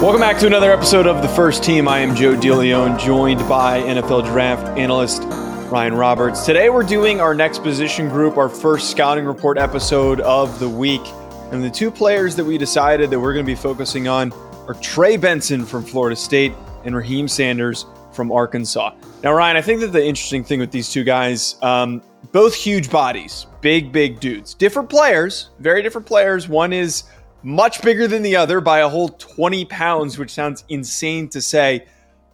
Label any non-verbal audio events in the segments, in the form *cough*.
Welcome back to another episode of The First Team. I am Joe DeLeone, joined by NFL draft analyst Ryan Roberts. Today we're doing our next position group, our first scouting report episode of the week. And the two players that we decided that we're going to be focusing on are Trey Benson from Florida State and Raheim Sanders from Arkansas. Now, Ryan, I think that the interesting thing with these two guys, um, both huge bodies, big, big dudes, different players, very different players. One is much bigger than the other by a whole 20 pounds, which sounds insane to say.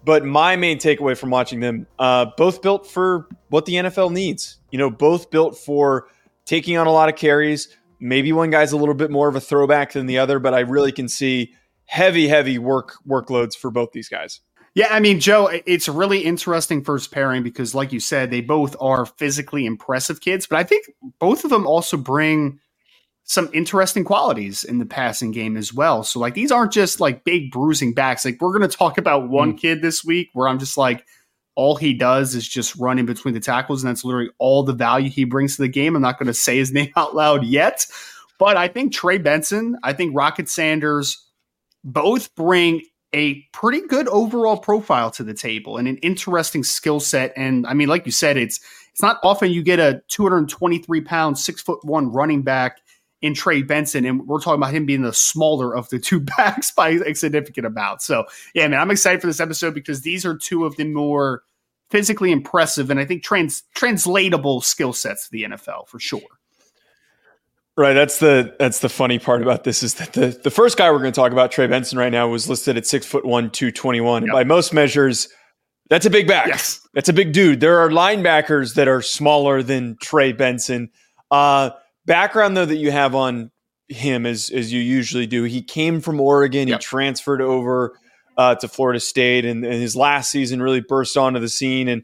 But my main takeaway from watching them, uh, both built for what the NFL needs. You know, both built for taking on a lot of carries. Maybe one guy's a little bit more of a throwback than the other, but I really can see heavy, heavy work workloads for both these guys. Yeah, I mean, Joe, it's a really interesting first pairing because, like you said, they both are physically impressive kids, but I think both of them also bring some interesting qualities in the passing game as well. So like these aren't just like big bruising backs. Like we're going to talk about one mm. kid this week where I'm just like all he does is just run in between the tackles and that's literally all the value he brings to the game. I'm not going *laughs* to say his name out loud yet, but I think Trey Benson, I think Rocket Sanders both bring a pretty good overall profile to the table and an interesting skill set. And I mean, like you said, it's it's not often you get a 223 pound, six foot one running back in Trey Benson, and we're talking about him being the smaller of the two *laughs* backs by a significant amount. So, yeah, man, I'm excited for this episode because these are two of the more physically impressive and I think trans translatable skill sets to the NFL for sure. Right, that's the that's the funny part about this is that the the first guy we're going to talk about, Trey Benson, right now was listed at six foot one, two twenty one. Yep. By most measures, that's a big back. Yes, that's a big dude. There are linebackers that are smaller than Trey Benson. Uh, background though that you have on him as as you usually do. He came from Oregon. Yep. He transferred over uh, to Florida State, and, and, his last season really burst onto the scene. And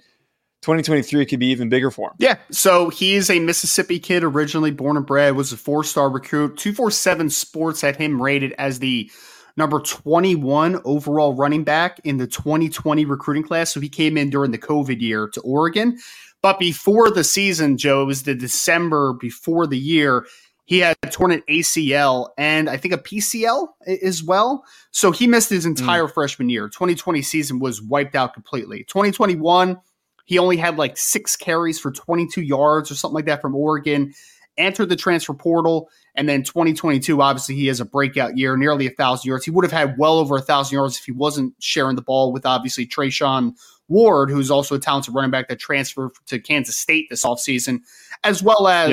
2023 could be even bigger for him. Yeah. So he's a Mississippi kid, originally born and bred, was a four star recruit. 247 Sports had him rated as the number 21 overall running back in the 2020 recruiting class. So he came in during the COVID year to Oregon. But before the season, Joe, it was the December before the year. He had torn an ACL and I think a PCL as well. So he missed his entire mm. freshman year. 2020 season was wiped out completely. 2021, he only had like six carries for 22 yards or something like that from Oregon. Entered the transfer portal, and then 2022, obviously, he has a breakout year, nearly a thousand yards. He would have had well over a thousand yards if he wasn't sharing the ball with obviously Treshaun Ward, who's also a talented running back that transferred to Kansas State this offseason, as well as.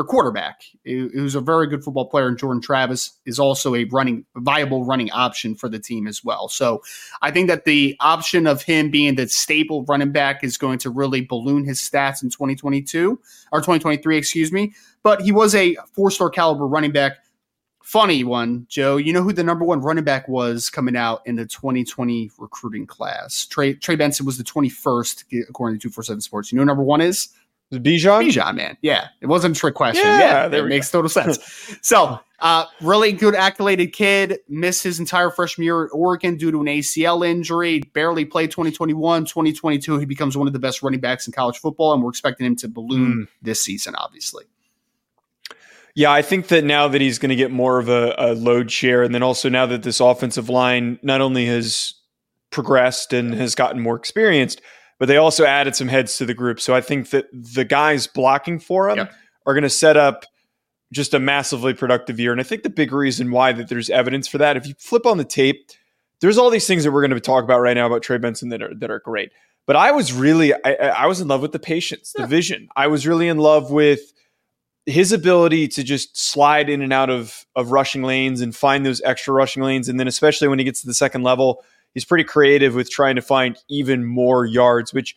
Their quarterback, who's a very good football player, and Jordan Travis is also a running viable running option for the team as well. So I think that the option of him being the staple running back is going to really balloon his stats in 2022 or 2023, excuse me. But he was a four-star caliber running back funny one, Joe. You know who the number one running back was coming out in the 2020 recruiting class? Trey Trey Benson was the 21st, according to 247 Sports. You know number one is? Bijan? Bijan, man. Yeah. It wasn't a trick question. Yeah, yeah it makes total sense. *laughs* so, uh, really good accoladed kid. Missed his entire freshman year at Oregon due to an ACL injury. Barely played 2021. 2022, he becomes one of the best running backs in college football, and we're expecting him to balloon mm. this season, obviously. Yeah, I think that now that he's going to get more of a, a, load share, and then also now that this offensive line not only has progressed and has gotten more experienced, but they also added some heads to the group. So I think that the guys blocking for him yep. are going to set up just a massively productive year. And I think the big reason why that there's evidence for that, if you flip on the tape, there's all these things that we're going to talk about right now about Trey Benson that are that are great. But I was really I, I was in love with the patience, the yeah. vision. I was really in love with his ability to just slide in and out of of rushing lanes and find those extra rushing lanes, and then especially when he gets to the second level, he's pretty creative with trying to find even more yards, which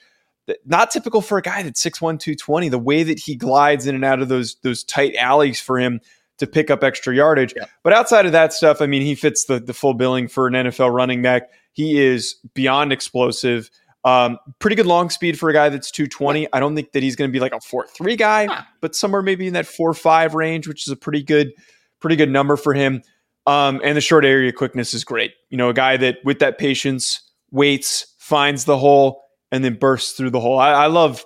not typical for a guy that's 6'1", 220. The way that he glides in and out of those those tight alleys for him to pick up extra yardage. Yeah. But outside of that stuff, I mean, he fits the the full billing for an NFL running back. He is beyond explosive. Um, pretty good long speed for a guy that's 220. I don't think that he's going to be like a 4-3 guy, but somewhere maybe in that 4-5 range, which is a pretty good, pretty good number for him. Um, and the short area quickness is great. You know, a guy that with that patience waits, finds the hole, and then bursts through the hole. I, I love,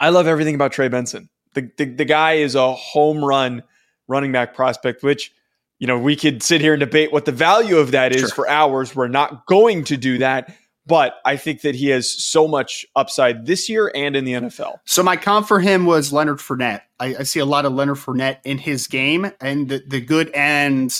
I love everything about Trey Benson. The, the the guy is a home run running back prospect, which you know we could sit here and debate what the value of that is Sure. for hours. We're not going to do that. But I think that he has so much upside this year and in the NFL. So my comp for him was Leonard Fournette. I, I see a lot of Leonard Fournette in his game, and the, the good and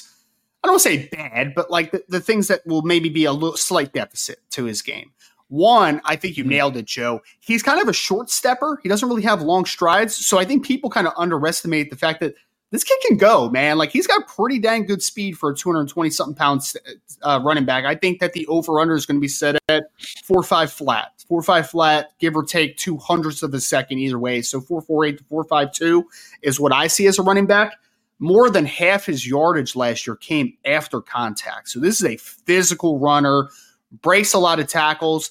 I don't say bad, but like the, the things that will maybe be a little slight deficit to his game. One, I think you Mhm. nailed it, Joe. He's kind of a short stepper. He doesn't really have long strides, so I think people kind of underestimate the fact that this kid can go, man. Like he's got pretty dang good speed for a 220 something pounds uh, running back. I think that the over under is going to be set at four five flat, four five flat, give or take two hundredths of a second either way. So four four eight to four five two is what I see as a running back. More than half his yardage last year came after contact. So this is a physical runner, breaks a lot of tackles,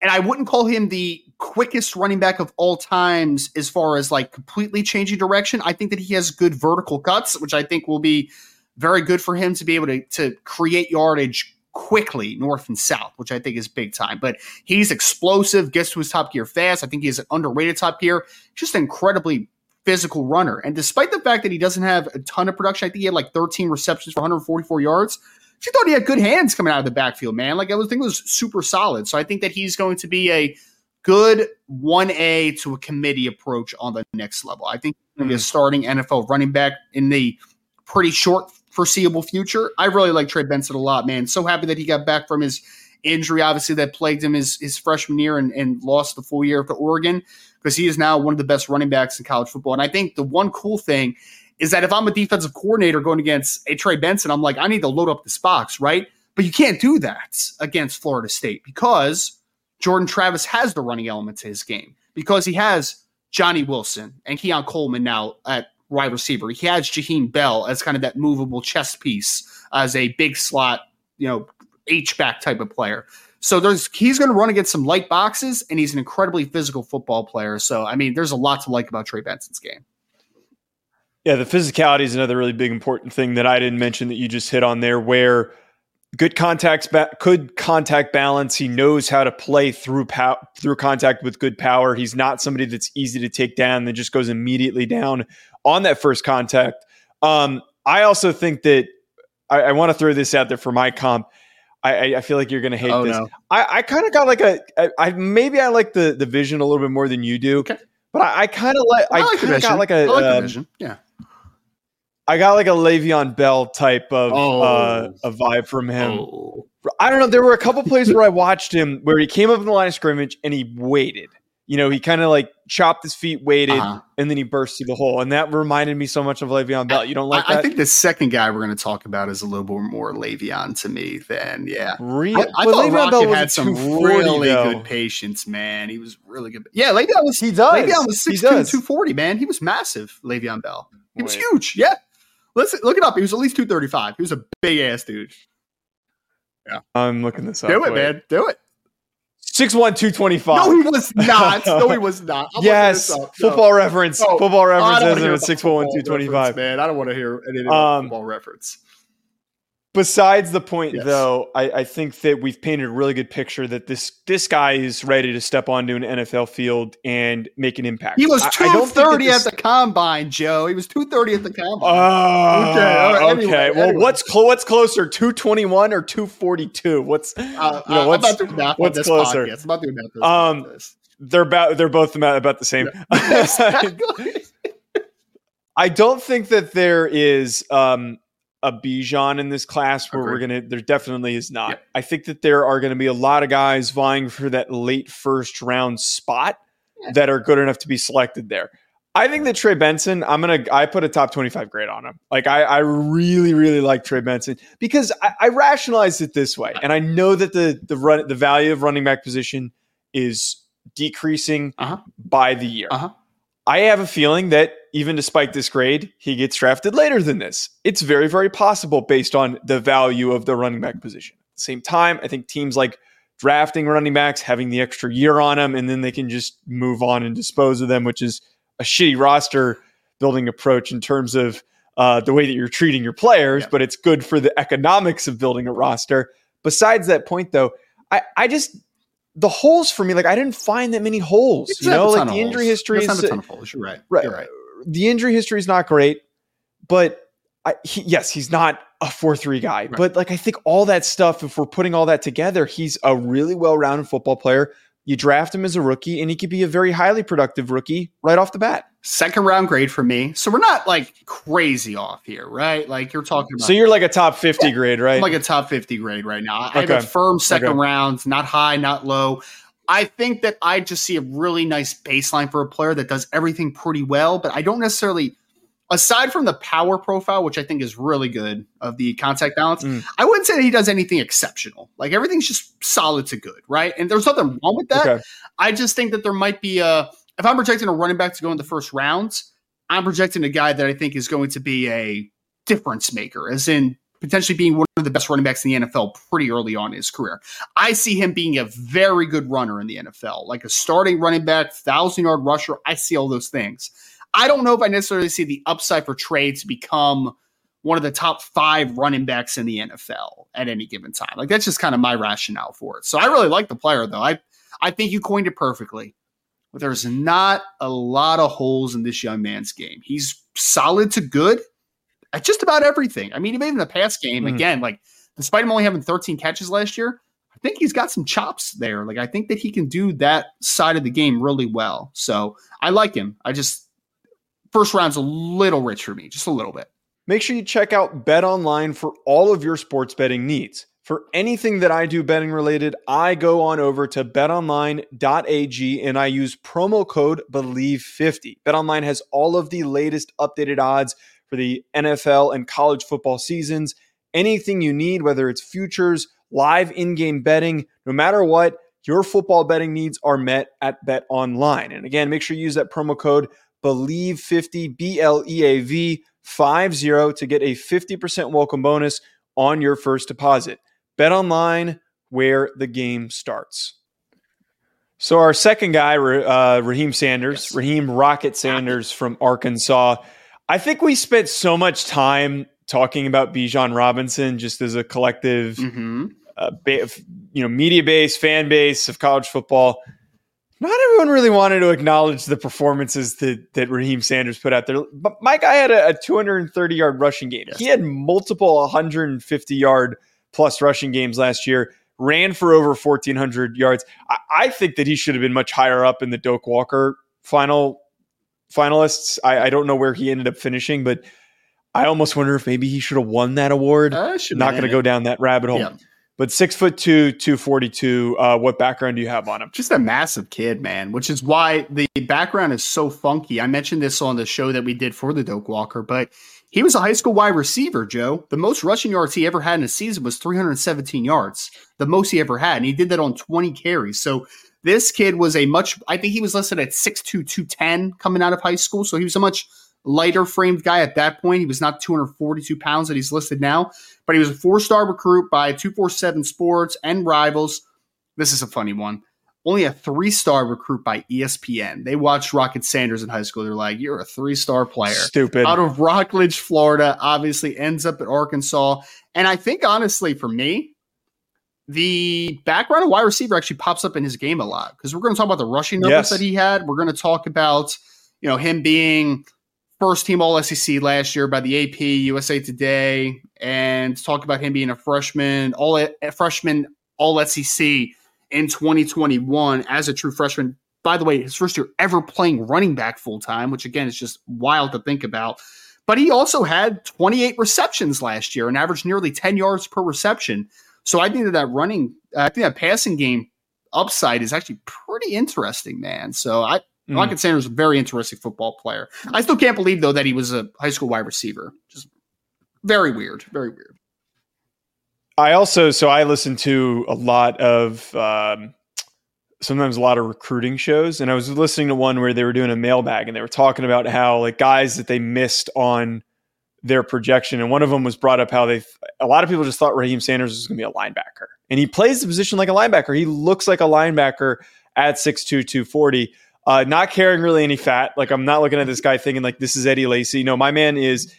and I wouldn't call him the quickest running back of all times as far as like completely changing direction. I think that he has good vertical cuts, which I think will be very good for him to be able to, to create yardage quickly north and south, which I think is big time. But he's explosive, gets to his top gear fast. I think he's an underrated top gear, just incredibly physical runner. And despite the fact that he doesn't have a ton of production, I think he had like 13 receptions for 144 yards. She thought he had good hands coming out of the backfield, man. Like I was think it was super solid. So I think that he's going to be a good 1A to a committee approach on the next level. I think he's going to be a hmm. starting NFL running back in the pretty short foreseeable future. I really like Trey Benson a lot, man. So happy that he got back from his injury, obviously, that plagued him his, his freshman year and, and lost the full year to Oregon because he is now one of the best running backs in college football. And I think the one cool thing is that if I'm a defensive coordinator going against a Trey Benson, I'm like, I need to load up this box, right? But you can't do that against Florida State because Jordan Travis has the running element to his game because he has Johnny Wilson and Keon Coleman now at wide receiver. He has Jaheim Bell as kind of that movable chess piece as a big slot, you know, H back type of player. So there's he's going to run against some light boxes, and he's an incredibly physical football player. So I mean, there's a lot to like about Trey Benson's game. Yeah, the physicality is another really big important thing that I didn't mention that you just hit on there, where good contacts, ba- good contact balance. He knows how to play through pow- through contact with good power. He's not somebody that's easy to take down that just goes immediately down on that first contact. Um, I also think that I, I want to throw this out there for my comp. I, I- feel like you're going to hate Oh, this. no. I, I kind of got like a, I, I maybe I like the the vision a little bit more than you do. Okay. But I, I kind of like I, like kind of vision. got like a like um, vision. Yeah. I got like a Le'Veon Bell type of Oh. uh, a vibe from him. Oh. I don't know. There were a couple plays where I watched him where he came up in the line of scrimmage and he waited. You know, he kind of like chopped his feet, waited, Uh-huh. and then he burst through the hole. And that reminded me so much of Le'Veon Bell. You don't like I, that? I think the second guy we're going to talk about is a little bit more Le'Veon to me than yeah. Re- I, I but thought Le'Veon Rocket Bell had some really though. good patience, man. He was really good. Yeah, Le'Veon was He does. Le'Veon was He 6'2", does. 240, man. He was massive, Le'Veon Bell. He was huge. Yeah. Let's look it up. He was at least 235. He was a big ass dude. Yeah. I'm looking this up. Do it, Wait. man. Do it. 6'1", 225. No, he was *laughs* not. no, he was not. I'm yes, up. No. football reference. Oh, football reference don't has wanna him hear at about 6'1", football 225. reference, Man, I don't want to hear about Um, football reference. Besides the point, Yes. though, I, I think that we've painted a really good picture that this this guy is ready to step onto an NFL field and make an impact. He was I- I don't think that 230 at the combine, Joe. He was 230 at the combine. Oh, Okay, right, okay. anyway, well, anyway. what's clo- what's closer, two twenty one or two forty two? What's Uh, you know, what's what's this closer? podcast. I'm not doing this Um, podcast. they're about they're both about, about the same. *laughs* Exactly. *laughs* I don't think that there is um, a Bijan in this class where we're gonna. There definitely is not. Yeah. I think that there are going to be a lot of guys vying for that late first round spot Yeah. that are good enough to be selected there. I think that Trey Benson, I'm gonna I put a top 25 grade on him. Like I, I really, really like Trey Benson because I, I rationalized it this way. And I know that the the run the value of running back position is decreasing Uh-huh. by the year. Uh-huh. I have a feeling that even despite this grade, he gets drafted later than this. It's very, very possible based on the value of the running back position. At the same time, I think teams like drafting running backs, having the extra year on them, and then they can just move on and dispose of them, which is a shitty roster building approach in terms of uh, the way that you're treating your players, Yeah. but it's good for the economics of building a roster. Besides that point, though, I, I just the holes for me, like I didn't find that many holes. He You know, like the injury holes. history He doesn't a ton of holes. You're right. right. You're right. The injury history is not great, but I, he, yes, he's not a four three guy. Right. But like I think all that stuff, if we're putting all that together, he's a really well rounded football player. You draft him as a rookie, and he could be a very highly productive rookie right off the bat. Second round grade for me. So we're not like crazy off here, right? Like you're talking about So you're like a top fifty grade, right? I'm like a top 50 grade right now. I have Okay. a firm second Okay. round, not high, not low. I think that I just see a really nice baseline for a player that does everything pretty well, but I don't necessarily, aside from the power profile, which I think is really good of the contact balance, Mm. I wouldn't say that he does anything exceptional. Like everything's just solid to good, right? And there's nothing wrong with that. okay. I just think that there might be a if I'm projecting a running back to go in the first rounds, I'm projecting a guy that I think is going to be a difference maker, as in potentially being one of the best running backs in the NFL pretty early on in his career. I see him being a very good runner in the NFL, like a starting running back, thousand yard rusher. I see all those things. I don't know if I necessarily see the upside for Trey to become one of the top five running backs in the NFL at any given time. Like that's just kind of my rationale for it. So I really like the player though. I I think you coined it perfectly. But there's not a lot of holes in this young man's game. He's solid to good at just about everything. I mean, even in the pass game, Mhm. again, like despite him only having 13 catches last year, I think he's got some chops there. Like I think that he can do that side of the game really well. So I like him. I just first round's a little rich for me, just a little bit. Make sure you check out Bet Online for all of your sports betting needs. For anything that I do betting related, I go on over to betonline.ag and I use promo code BLEAV50. BetOnline has all of the latest updated odds for the NFL and college football seasons. Anything you need, whether it's futures, live in game betting, no matter what, your football betting needs are met at Bet Online. And again, make sure you use that promo code BLEAV50, B L E A V 50 to get a 50% welcome bonus on your first deposit. Bet online where the game starts. So our second guy, uh, Raheim Sanders, Yes. Raheim Rocket Sanders from Arkansas. I think we spent so much time talking about Bijan Robinson just as a collective, Mm-hmm. uh, ba- you know, media base, fan base of college football. Not everyone really wanted to acknowledge the performances that, that Raheim Sanders put out there. But my guy had a, a 230 yard rushing game. Yes. He had multiple 150 yard plus rushing games last year, ran for over 1,400 yards. I, I think that he should have been much higher up in the Doak Walker final finalists. I, I don't know where he ended up finishing, but I almost wonder if maybe he should have won that award. Uh, Not going to go down that rabbit hole. Yeah. But six foot two, 242. Uh, what background do you have on him? just a massive kid, man, which is why the background is so funky. I mentioned this on the show that we did for the Doak Walker, but he was a high school wide receiver, Joe. The most rushing yards he ever had in a season was 317 yards, the most he ever had. And he did that on 20 carries. So this kid was a much, I think he was listed at 6'2, 210 coming out of high school. So he was a much lighter framed guy at that point. He was not 242 pounds that he's listed now, but he was a four star recruit by 247 Sports and Rivals. This is a funny one only a three star recruit by ESPN. They watched Rocket Sanders in high school. They're like, you're a three star player. Stupid. Out of Rockledge, Florida, obviously ends up at Arkansas. And I think, honestly, for me, the background of wide receiver actually pops up in his game a lot because we're going to talk about the rushing numbers Yes. that he had. We're going to talk about, you know, him being first team All SEC last year by the AP, USA Today, and talk about him being a freshman, all freshman All SEC in 2021 as a true freshman. By the way, his first year ever playing running back full time, which again is just wild to think about. But he also had 28 receptions last year and averaged nearly 10 yards per reception. So I think that that running, I think that passing game upside is actually pretty interesting, man. So I, Mm. Rocket Sanders is a very interesting football player. I still can't believe though that he was a high school wide receiver. Just very weird, very weird. I also so I listen to a lot of um, sometimes a lot of recruiting shows, and I was listening to one where they were doing a mailbag, and they were talking about how like guys that they missed on their projection. And one of them was brought up how they, a lot of people just thought Raheim Sanders was going to be a linebacker. And he plays the position like a linebacker. He looks like a linebacker at 6'2, 240. Uh, not carrying really any fat. Like I'm not looking at this guy thinking like this is Eddie Lacy. No, my man is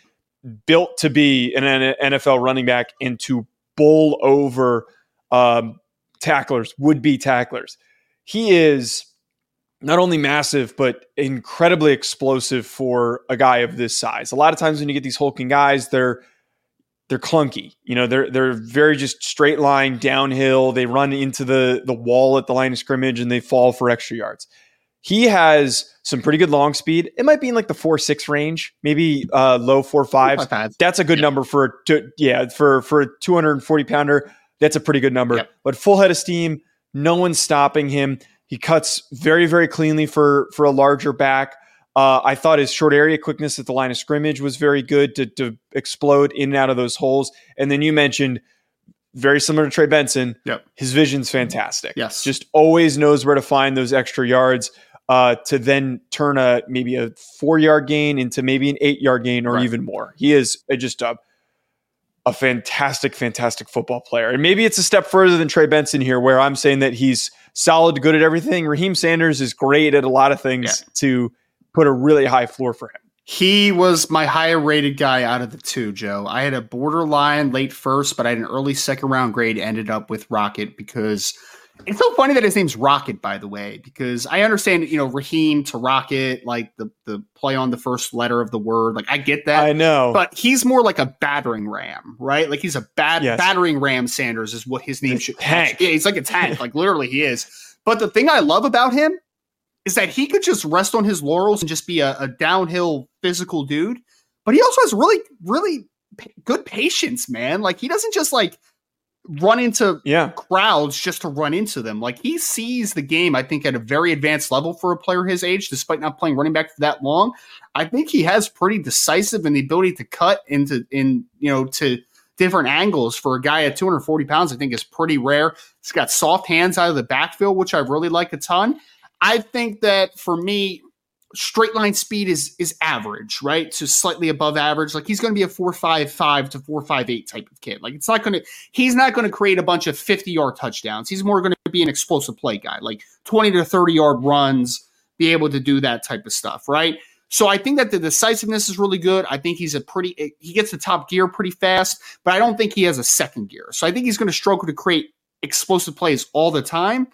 built to be an NFL running back and to bowl over um, tacklers, would be tacklers. He is not only massive, but incredibly explosive for a guy of this size. A lot of times when you get these hulking guys, they're they're clunky. You know, they're they're very just straight line downhill. They run into the the wall at the line of scrimmage and they fall for extra yards. He has some pretty good long speed. It might be in like the four six range, maybe uh, low four fives. That's a good yeah. number for to, yeah for for a two hundred and forty pounder. That's a pretty good number. Yep. But full head of steam, no one's stopping him. He cuts very very cleanly for for a larger back. Uh, I thought his short area quickness at the line of scrimmage was very good to, to explode in and out of those holes. And then you mentioned very similar to Trey Benson. Yep. His vision's fantastic. Yes. Just always knows where to find those extra yards uh, to then turn a maybe a four yard gain into maybe an eight yard gain or right. even more. He is just a a fantastic, fantastic football player. And maybe it's a step further than Trey Benson here, where I'm saying that he's solid, good at everything. Raheim Sanders is great at a lot of things yeah. to put a really high floor for him. He was my higher rated guy out of the two, Joe. I had a borderline late first, but I had an early second round grade, ended up with Rocket because it's so funny that his name's Rocket, by the way, because I understand, you know, Raheim to Rocket, like the the play on the first letter of the word. Like I get that. I know. But he's more like a battering ram, right? Like he's a bad yes. battering ram Sanders is what his name should tank. Yeah, he's like a tank. *laughs* like literally he is. But the thing I love about him is that he could just rest on his laurels and just be a, a downhill physical dude. But he also has really, really good patience, man. Like he doesn't just like run into yeah. crowds just to run into them. Like he sees the game, I think, at a very advanced level for a player his age, despite not playing running back for that long. I think he has pretty decisive and the ability to cut into in you know to different angles for a guy at 240 pounds. I think is pretty rare. He's got soft hands out of the backfield, which I really like a ton. I think that for me, straight line speed is is average, right? So slightly above average. Like he's going to be a four five five to four five eight type of kid. Like it's not going to. He's not going to create a bunch of fifty yard touchdowns. He's more going to be an explosive play guy, like twenty to thirty yard runs, be able to do that type of stuff, right? So I think that the decisiveness is really good. I think he's a pretty. He gets the top gear pretty fast, but I don't think he has a second gear. So I think he's going to struggle to create explosive plays all the time.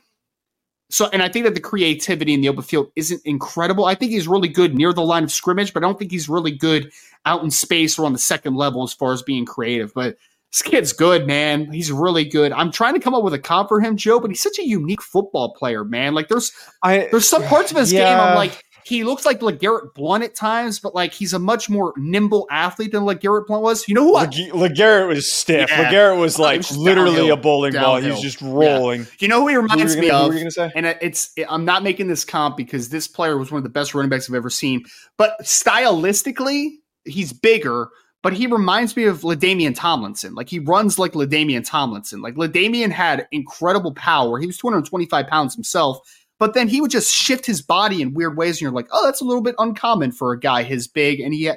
So, and I think that the creativity in the open field isn't incredible. I think he's really good near the line of scrimmage, but I don't think he's really good out in space or on the second level as far as being creative. But this kid's good, man. He's really good. I'm trying to come up with a comp for him, Joe, but he's such a unique football player, man. Like there's, I, there's some parts of his yeah. game I'm like, he looks like LeGarrette Blunt at times, but like he's a much more nimble athlete than LeGarrette Blunt was. You know who? LeGarrette was stiff. Yeah. LeGarrette was like was literally downhill, a bowling downhill. ball. He's just rolling. Yeah. You know who he reminds who me gonna, of? And uh, it's I'm not making this comp because this player was one of the best running backs I've ever seen. But stylistically, he's bigger. But he reminds me of LaDainian Tomlinson. Like he runs like LaDainian Tomlinson. Like LaDainian had incredible power. He was 225 pounds himself but then he would just shift his body in weird ways, and you're like, oh, that's a little bit uncommon for a guy his big. And he,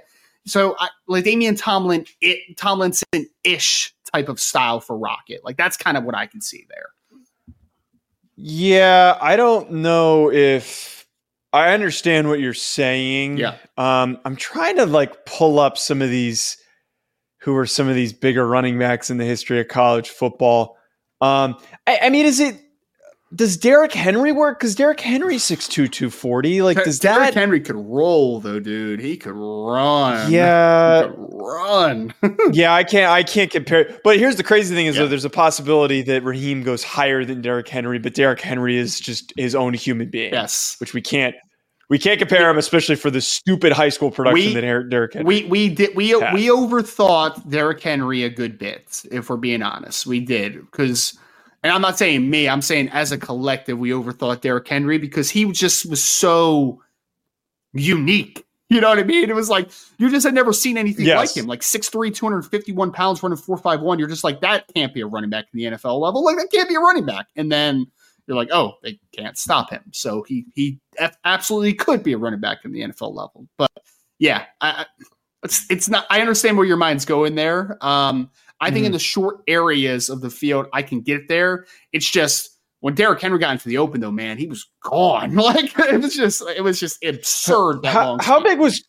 so I, like Damian Tomlin, it, Tomlinson ish type of style for Rocket. Like that's kind of what I can see there. Yeah, I don't know if I understand what you're saying. Yeah. Um, I'm trying to like pull up some of these who are some of these bigger running backs in the history of college football. Um, I, I mean, is it does Derrick Henry work? Because Derrick Henry's 6'2", 240. Like, does Derrick that Henry could roll though, dude? He could run. Yeah, could run. *laughs* yeah, I can't. I can't compare. But here's the crazy thing: is yeah. though there's a possibility that Raheim goes higher than Derrick Henry, but Derrick Henry is just his own human being. Yes, which we can't. We can't compare him, especially for the stupid high school production we, that Derrick Henry. We we did we had. we overthought Derrick Henry a good bit. If we're being honest, we did because and I'm not saying me, I'm saying as a collective, we overthought Derrick Henry because he just was so unique. You know what I mean? It was like you just had never seen anything yes. like him. Like 6'3, 251 pounds, running 451. You're just like, that can't be a running back in the NFL level. Like, that can't be a running back. And then you're like, oh, they can't stop him. So he he absolutely could be a running back in the NFL level. But yeah, I, It's it's not. I understand where your mind's going there. Um, I think mm-hmm. in the short areas of the field, I can get there. It's just when Derrick Henry got into the open, though, man, he was gone. *laughs* Like it was just, it was just absurd. how, how big was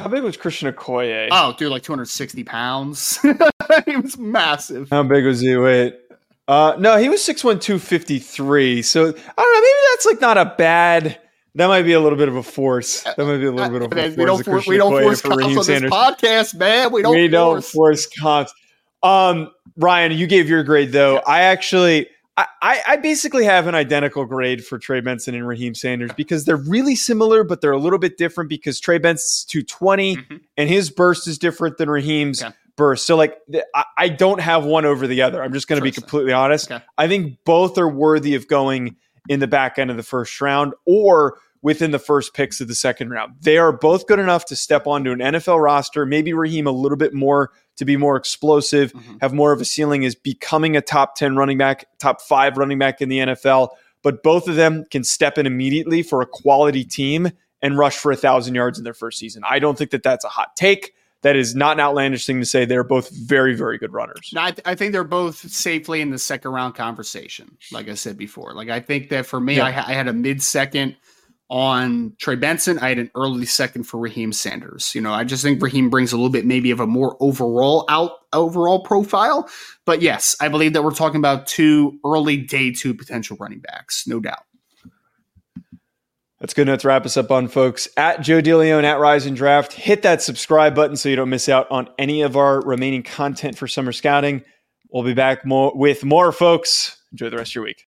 how big was Christian Okoye? Oh, dude, like 260 pounds. *laughs* he was massive. How big was he? Wait. Uh, no, he was 6'1", 253. So I don't know. Maybe that's like not a bad. That might be a little bit of a force. That might be a little bit of a force. We don't, for, we don't force comps on this podcast, man. We don't. We force. don't force comps. Um, Ryan, you gave your grade though. I actually I, I basically have an identical grade for Trey Benson and Raheim Sanders because they're really similar, but they're a little bit different because Trey Benson's 220 mm-hmm. and his burst is different than Raheim's okay. burst. So, like, I, I, don't have one over the other. I'm just going to be completely honest. Okay. I think both are worthy of going in the back end of the first round or within the first picks of the second round. They are both good enough to step onto an NFL roster, maybe Raheim a little bit more to be more explosive, mm-hmm. have more of a ceiling as becoming a top 10 running back, top five running back in the NFL. But both of them can step in immediately for a quality team and rush for a thousand yards in their first season. I don't think that that's a hot take. That is not an outlandish thing to say. They're both very, very good runners. I, th- I, think they're both safely in the second round conversation. Like I said before, like I think that for me, yeah. I, ha- I had a mid second on Trey Benson. I had an early second for Raheim Sanders. You know, I just think Raheim brings a little bit maybe of a more overall out overall profile. But yes, I believe that we're talking about two early day two potential running backs, no doubt. That's good enough to wrap us up on, folks. At Joe DeLeone at Rise and Draft, hit that subscribe button so you don't miss out on any of our remaining content for summer scouting. We'll be back more with more, folks. Enjoy the rest of your week.